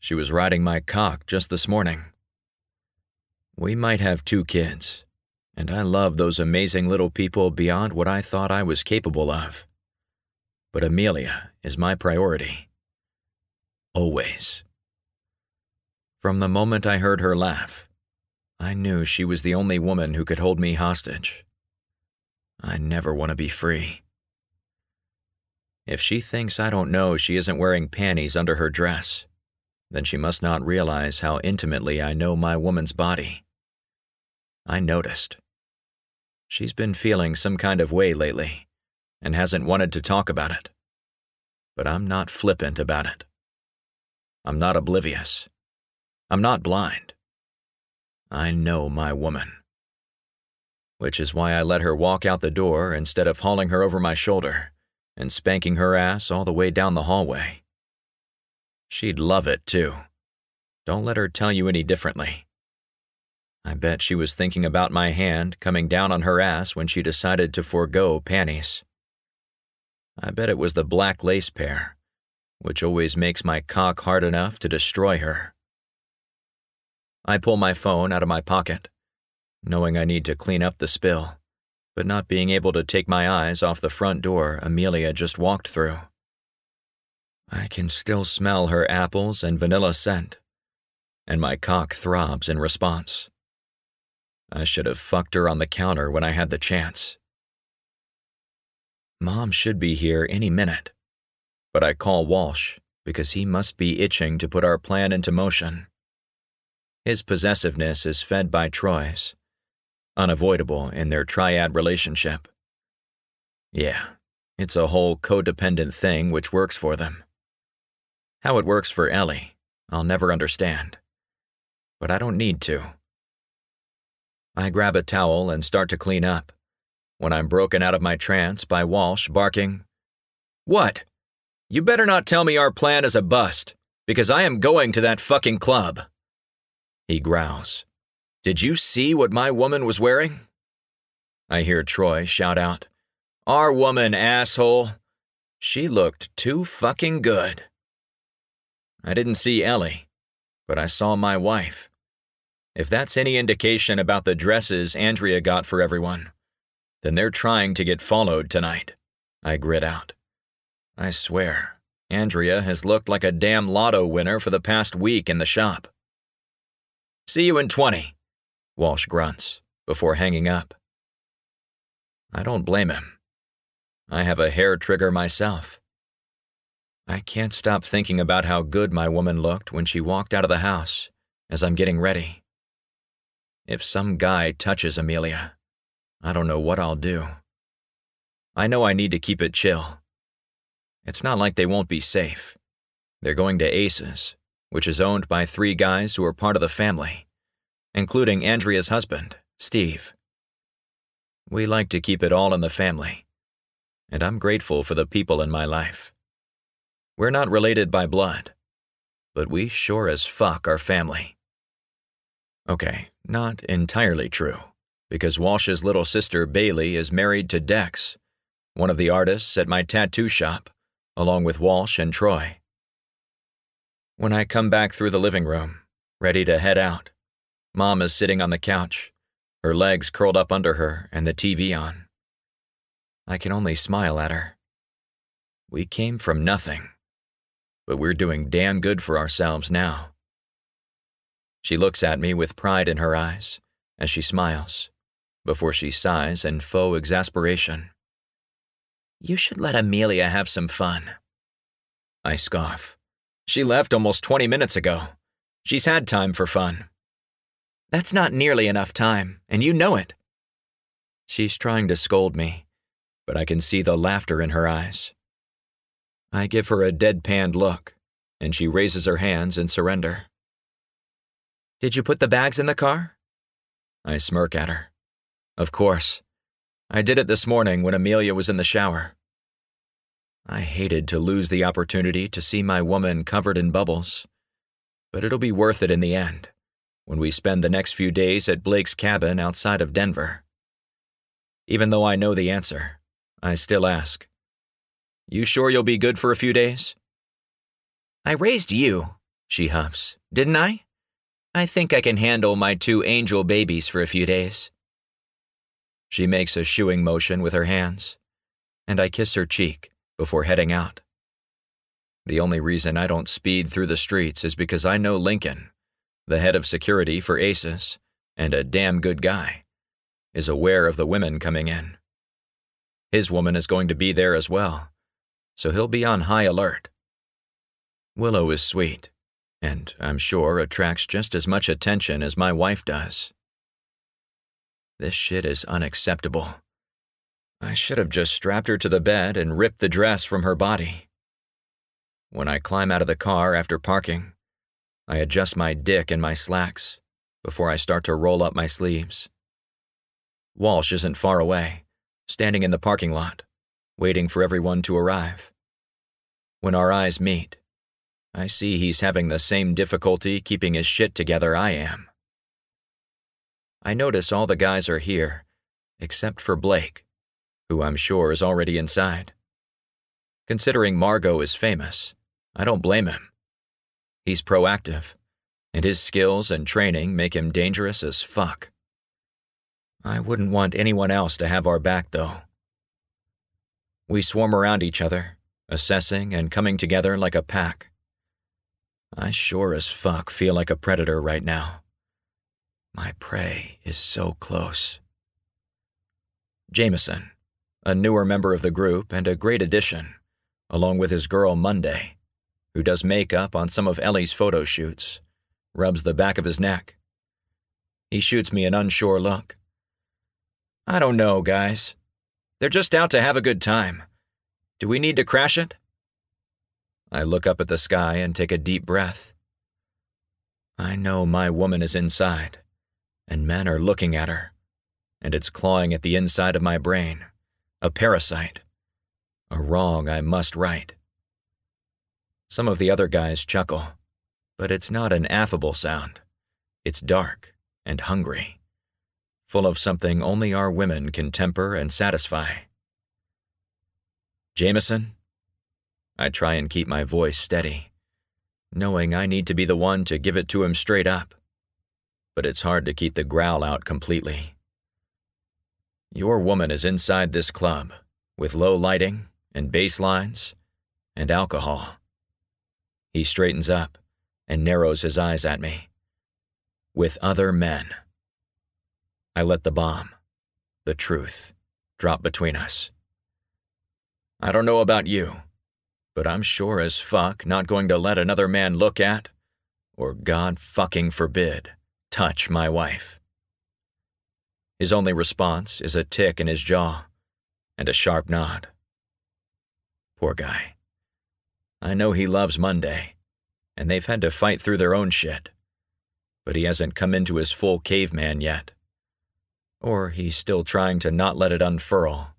She was riding my cock just this morning. We might have two kids, and I love those amazing little people beyond what I thought I was capable of. But Amelia is my priority always. From the moment I heard her laugh, I knew she was the only woman who could hold me hostage. I never want to be free. If she thinks I don't know she isn't wearing panties under her dress, then she must not realize how intimately I know my woman's body. I noticed. She's been feeling some kind of way lately and hasn't wanted to talk about it. But I'm not flippant about it. I'm not oblivious. I'm not blind. I know my woman. Which is why I let her walk out the door instead of hauling her over my shoulder and spanking her ass all the way down the hallway. She'd love it, too. Don't let her tell you any differently. I bet she was thinking about my hand coming down on her ass when she decided to forego panties. I bet it was the black lace pair which always makes my cock hard enough to destroy her. I pull my phone out of my pocket, knowing I need to clean up the spill, but not being able to take my eyes off the front door Amelia just walked through. I can still smell her apples and vanilla scent, and my cock throbs in response. I should have fucked her on the counter when I had the chance. Mom should be here any minute but I call Walsh because he must be itching to put our plan into motion. His possessiveness is fed by Troy's, unavoidable in their triad relationship. Yeah, it's a whole codependent thing which works for them. How it works for Ellie, I'll never understand. But I don't need to. I grab a towel and start to clean up when I'm broken out of my trance by Walsh barking, What? You better not tell me our plan is a bust, because I am going to that fucking club. He growls. Did you see what my woman was wearing? I hear Troy shout out, Our woman, asshole. She looked too fucking good. I didn't see Ellie, but I saw my wife. If that's any indication about the dresses Andrea got for everyone, then they're trying to get followed tonight, I grit out. I swear, Andrea has looked like a damn lotto winner for the past week in the shop. See you in 20, Walsh grunts before hanging up. I don't blame him. I have a hair trigger myself. I can't stop thinking about how good my woman looked when she walked out of the house as I'm getting ready. If some guy touches Amelia, I don't know what I'll do. I know I need to keep it chill. It's not like they won't be safe. They're going to Aces, which is owned by three guys who are part of the family, including Andrea's husband, Steve. We like to keep it all in the family, and I'm grateful for the people in my life. We're not related by blood, but we sure as fuck are family. Okay, not entirely true, because Walsh's little sister Bailey is married to Dex, one of the artists at my tattoo shop, along with Walsh and Troy. When I come back through the living room, ready to head out, Mom is sitting on the couch, her legs curled up under her and the TV on. I can only smile at her. We came from nothing but we're doing damn good for ourselves now. She looks at me with pride in her eyes as she smiles, before she sighs in faux exasperation. You should let Amelia have some fun. I scoff. She left almost 20 minutes ago. She's had time for fun. That's not nearly enough time, and you know it. She's trying to scold me, but I can see the laughter in her eyes. I give her a deadpanned look, and she raises her hands in surrender. Did you put the bags in the car? I smirk at her. Of course. I did it this morning when Amelia was in the shower. I hated to lose the opportunity to see my woman covered in bubbles, but it'll be worth it in the end when we spend the next few days at Blake's cabin outside of Denver. Even though I know the answer, I still ask you sure you'll be good for a few days? I raised you, she huffs, didn't I? I think I can handle my two angel babies for a few days. She makes a shooing motion with her hands, and I kiss her cheek before heading out. The only reason I don't speed through the streets is because I know Lincoln, the head of security for ACES, and a damn good guy, is aware of the women coming in. His woman is going to be there as well, so he'll be on high alert. Willow is sweet, and I'm sure attracts just as much attention as my wife does. This shit is unacceptable. I should have just strapped her to the bed and ripped the dress from her body. When I climb out of the car after parking, I adjust my dick and my slacks before I start to roll up my sleeves. Walsh isn't far away, standing in the parking lot waiting for everyone to arrive. When our eyes meet, I see he's having the same difficulty keeping his shit together I am. I notice all the guys are here, except for Blake, who I'm sure is already inside. Considering Margot is famous, I don't blame him. He's proactive, and his skills and training make him dangerous as fuck. I wouldn't want anyone else to have our back, though. We swarm around each other, assessing and coming together like a pack. I sure as fuck feel like a predator right now. My prey is so close. Jameson, a newer member of the group and a great addition, along with his girl Monday, who does makeup on some of Ellie's photo shoots, rubs the back of his neck. He shoots me an unsure look. I don't know, guys. They're just out to have a good time. Do we need to crash it? I look up at the sky and take a deep breath. I know my woman is inside, and men are looking at her, and it's clawing at the inside of my brain, a parasite, a wrong I must right. Some of the other guys chuckle, but it's not an affable sound. It's dark and hungry full of something only our women can temper and satisfy. Jameson? I try and keep my voice steady. knowing I need to be the one to give it to him straight up. But it's hard to keep the growl out completely. Your woman is inside this club, with low lighting and bass lines and alcohol. He straightens up and narrows his eyes at me. With other men. I let the bomb, the truth, drop between us. I don't know about you, but I'm sure as fuck not going to let another man look at, or God fucking forbid, touch my wife. His only response is a tick in his jaw and a sharp nod. Poor guy. I know he loves Monday, and they've had to fight through their own shit, but he hasn't come into his full caveman yet. Or he's still trying to not let it unfurl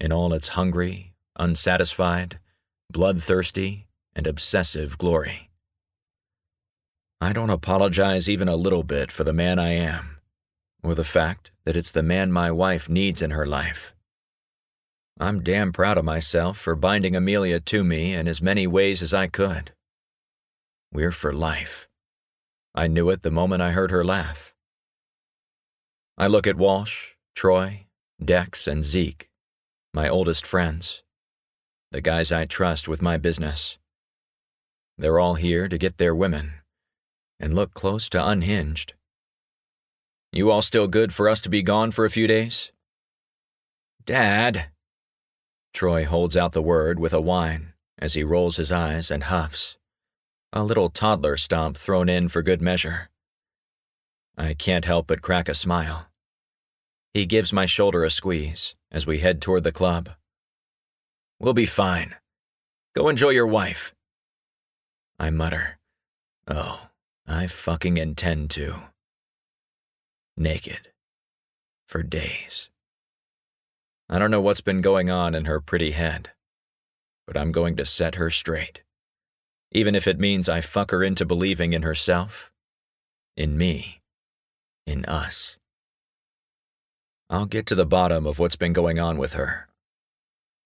in all its hungry, unsatisfied, bloodthirsty, and obsessive glory. I don't apologize even a little bit for the man I am, or the fact that it's the man my wife needs in her life. I'm damn proud of myself for binding Amelia to me in as many ways as I could. We're for life. I knew it the moment I heard her laugh. I look at Walsh, Troy, Dex, and Zeke, my oldest friends, the guys I trust with my business. They're all here to get their women and look close to unhinged. You all still good for us to be gone for a few days? Dad. Troy holds out the word with a whine as he rolls his eyes and huffs. A little toddler stomp thrown in for good measure. I can't help but crack a smile. He gives my shoulder a squeeze as we head toward the club. We'll be fine. Go enjoy your wife. I mutter, Oh, I fucking intend to naked for days. I don't know what's been going on in her pretty head, but I'm going to set her straight, even if it means I fuck her into believing in herself, in me, in us. I'll get to the bottom of what's been going on with her.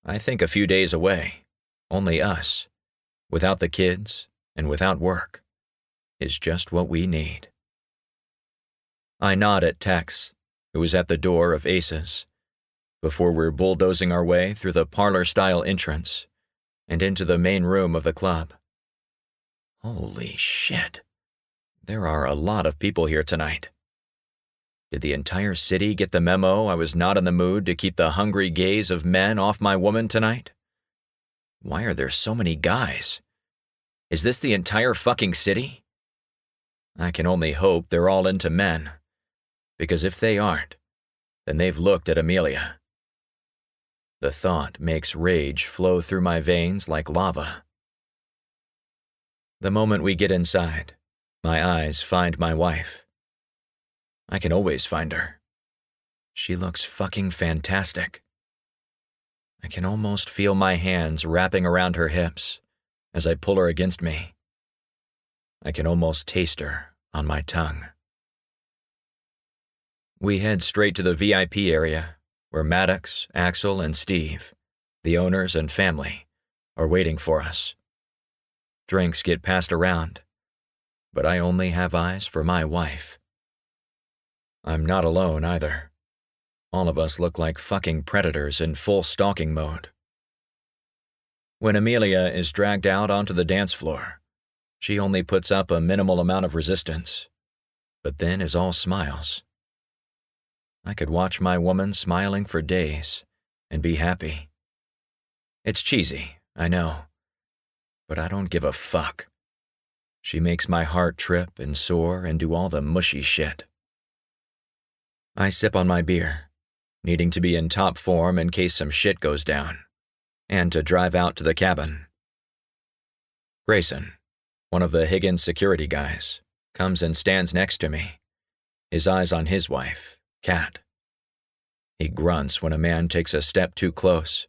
I think a few days away, only us, without the kids and without work, is just what we need. I nod at Tex, who is at the door of Aces, before we're bulldozing our way through the parlor style entrance and into the main room of the club. Holy shit. There are a lot of people here tonight. Did the entire city get the memo I was not in the mood to keep the hungry gaze of men off my woman tonight? Why are there so many guys? Is this the entire fucking city? I can only hope they're all into men because if they aren't, then they've looked at Amelia. The thought makes rage flow through my veins like lava. The moment we get inside, my eyes find my wife. I can always find her. She looks fucking fantastic. I can almost feel my hands wrapping around her hips as I pull her against me. I can almost taste her on my tongue. We head straight to the VIP area, where Maddox, Axel, and Steve, the owners and family, are waiting for us. Drinks get passed around, but I only have eyes for my wife. I'm not alone either. All of us look like fucking predators in full stalking mode. When Amelia is dragged out onto the dance floor, she only puts up a minimal amount of resistance, but then is all smiles. I could watch my woman smiling for days and be happy. It's cheesy, I know, but I don't give a fuck. She makes my heart trip and soar and do all the mushy shit. I sip on my beer, needing to be in top form in case some shit goes down, and to drive out to the cabin. Grayson, one of the Higgins security guys, comes and stands next to me, his eyes on his wife Cat. He grunts when a man takes a step too close,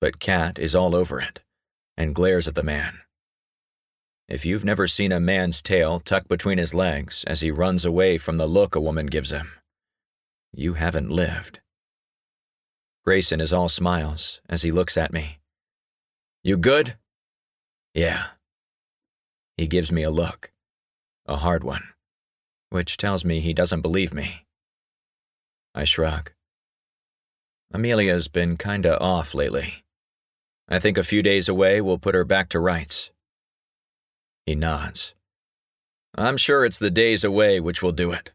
but Cat is all over it and glares at the man. If you've never seen a man's tail tucked between his legs as he runs away from the look a woman gives him, you haven't lived. Grayson is all smiles as he looks at me. You good? Yeah. He gives me a look, a hard one, which tells me he doesn't believe me. I shrug. Amelia's been kinda off lately. I think a few days away will put her back to rights. He nods. I'm sure it's the days away which will do it.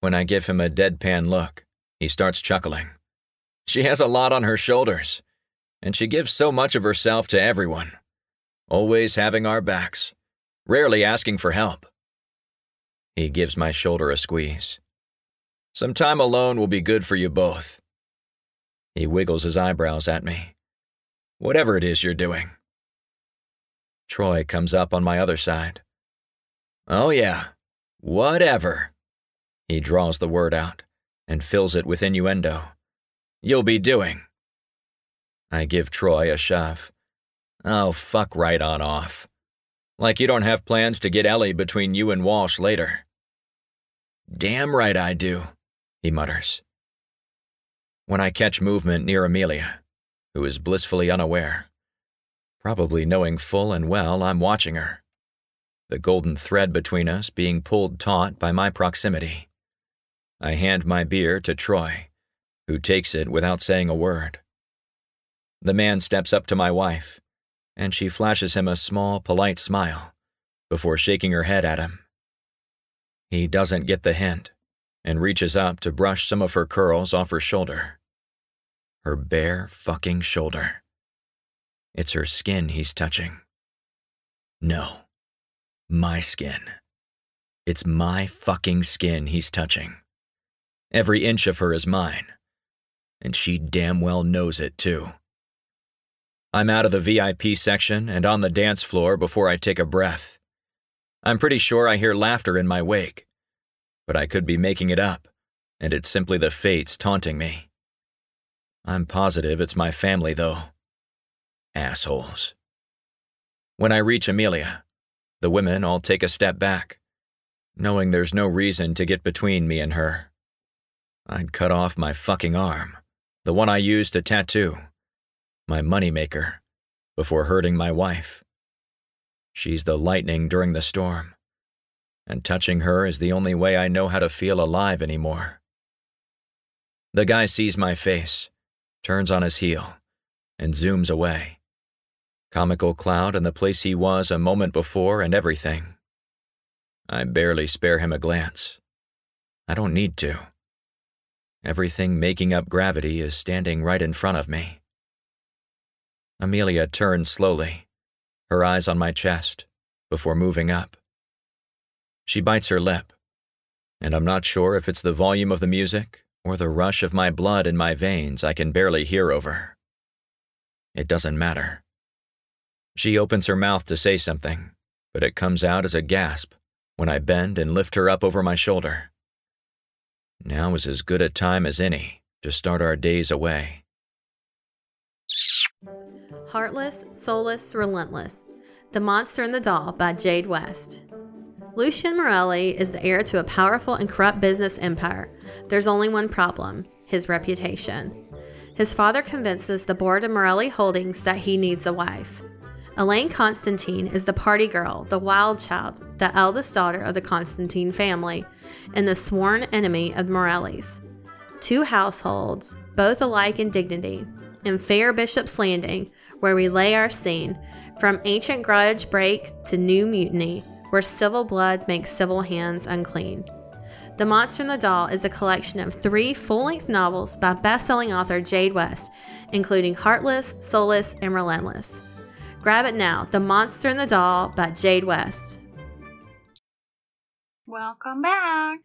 When I give him a deadpan look, he starts chuckling. She has a lot on her shoulders, and she gives so much of herself to everyone, always having our backs, rarely asking for help. He gives my shoulder a squeeze. Some time alone will be good for you both. He wiggles his eyebrows at me. Whatever it is you're doing. Troy comes up on my other side. Oh, yeah, whatever. He draws the word out and fills it with innuendo. You'll be doing. I give Troy a shove. Oh, fuck right on off. Like you don't have plans to get Ellie between you and Walsh later. Damn right I do, he mutters. When I catch movement near Amelia, who is blissfully unaware, probably knowing full and well I'm watching her, the golden thread between us being pulled taut by my proximity. I hand my beer to Troy, who takes it without saying a word. The man steps up to my wife, and she flashes him a small, polite smile before shaking her head at him. He doesn't get the hint and reaches up to brush some of her curls off her shoulder. Her bare fucking shoulder. It's her skin he's touching. No, my skin. It's my fucking skin he's touching. Every inch of her is mine. And she damn well knows it, too. I'm out of the VIP section and on the dance floor before I take a breath. I'm pretty sure I hear laughter in my wake. But I could be making it up, and it's simply the fates taunting me. I'm positive it's my family, though. Assholes. When I reach Amelia, the women all take a step back, knowing there's no reason to get between me and her. I'd cut off my fucking arm, the one I used to tattoo, my moneymaker, before hurting my wife. She's the lightning during the storm, and touching her is the only way I know how to feel alive anymore. The guy sees my face, turns on his heel, and zooms away. Comical cloud and the place he was a moment before and everything. I barely spare him a glance. I don't need to. Everything making up gravity is standing right in front of me. Amelia turns slowly, her eyes on my chest, before moving up. She bites her lip, and I'm not sure if it's the volume of the music or the rush of my blood in my veins I can barely hear over. It doesn't matter. She opens her mouth to say something, but it comes out as a gasp when I bend and lift her up over my shoulder. Now is as good a time as any to start our days away.
Heartless, Soulless, Relentless The Monster and the Doll by Jade West. Lucien Morelli is the heir to a powerful and corrupt business empire. There's only one problem his reputation. His father convinces the board of Morelli Holdings that he needs a wife. Elaine Constantine is the party girl, the wild child, the eldest daughter of the Constantine family, and the sworn enemy of Morelli's. Two households, both alike in dignity, in fair Bishop's Landing, where we lay our scene, from ancient grudge break to new mutiny, where civil blood makes civil hands unclean. The Monster and the Doll is a collection of three full length novels by best selling author Jade West, including Heartless, Soulless, and Relentless. Grab it now The Monster and the Doll by Jade West.
Welcome back.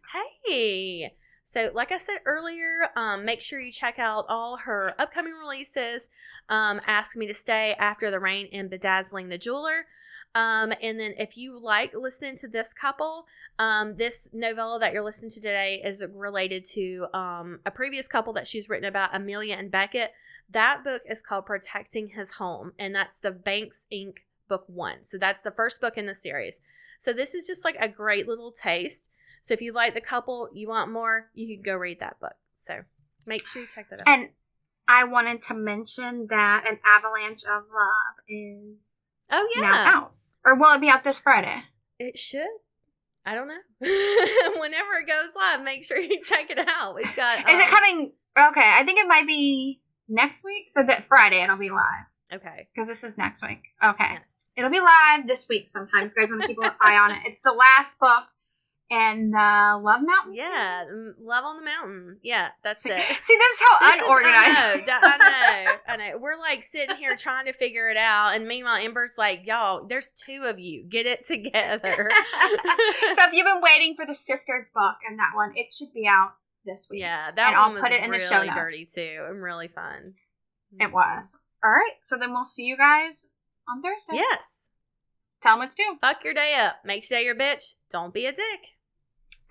Hey! So, like I said earlier, um, make sure you check out all her upcoming releases. Um, Ask Me to Stay, After the Rain, and Bedazzling the Jeweler. Um, and then, if you like listening to this couple, um, this novella that you're listening to today is related to um, a previous couple that she's written about, Amelia and Beckett. That book is called Protecting His Home, and that's the Banks Inc. book one. So that's the first book in the series. So this is just like a great little taste. So if you like the couple, you want more, you can go read that book. So make sure you check that out.
And I wanted to mention that An Avalanche of Love is
oh
now
yeah,
out. Or will it be out this Friday?
It should. I don't know. [laughs] Whenever it goes live, make sure you check it out. We've got.
Is it
um,
coming? Okay, I think it might be next week. So that Friday it'll be live
Okay.
because this is next week. Okay,
Yes.
it'll be live this week sometime. If you guys want to keep an [laughs] eye on it, it's the last book in the Love Mountain.
Yeah. mm, Love on the Mountain. Yeah, that's [laughs] it.
See, this is how
This is-
unorganized.
I know, [laughs] I know. I know. We're like sitting here trying to figure it out, and meanwhile, Ember's like, "Y'all, there's two of you. Get it together." [laughs]
so if you've been waiting for the sisters book and that one, it should be out this week.
yeah, that
And
one
I'll
was
put it in the
really
show notes.
dirty too, and really fun.
It was. All right. So then we'll see you guys on Thursday.
Yes.
Tell them what to do.
Fuck your day up. Make today your bitch. Don't be a dick.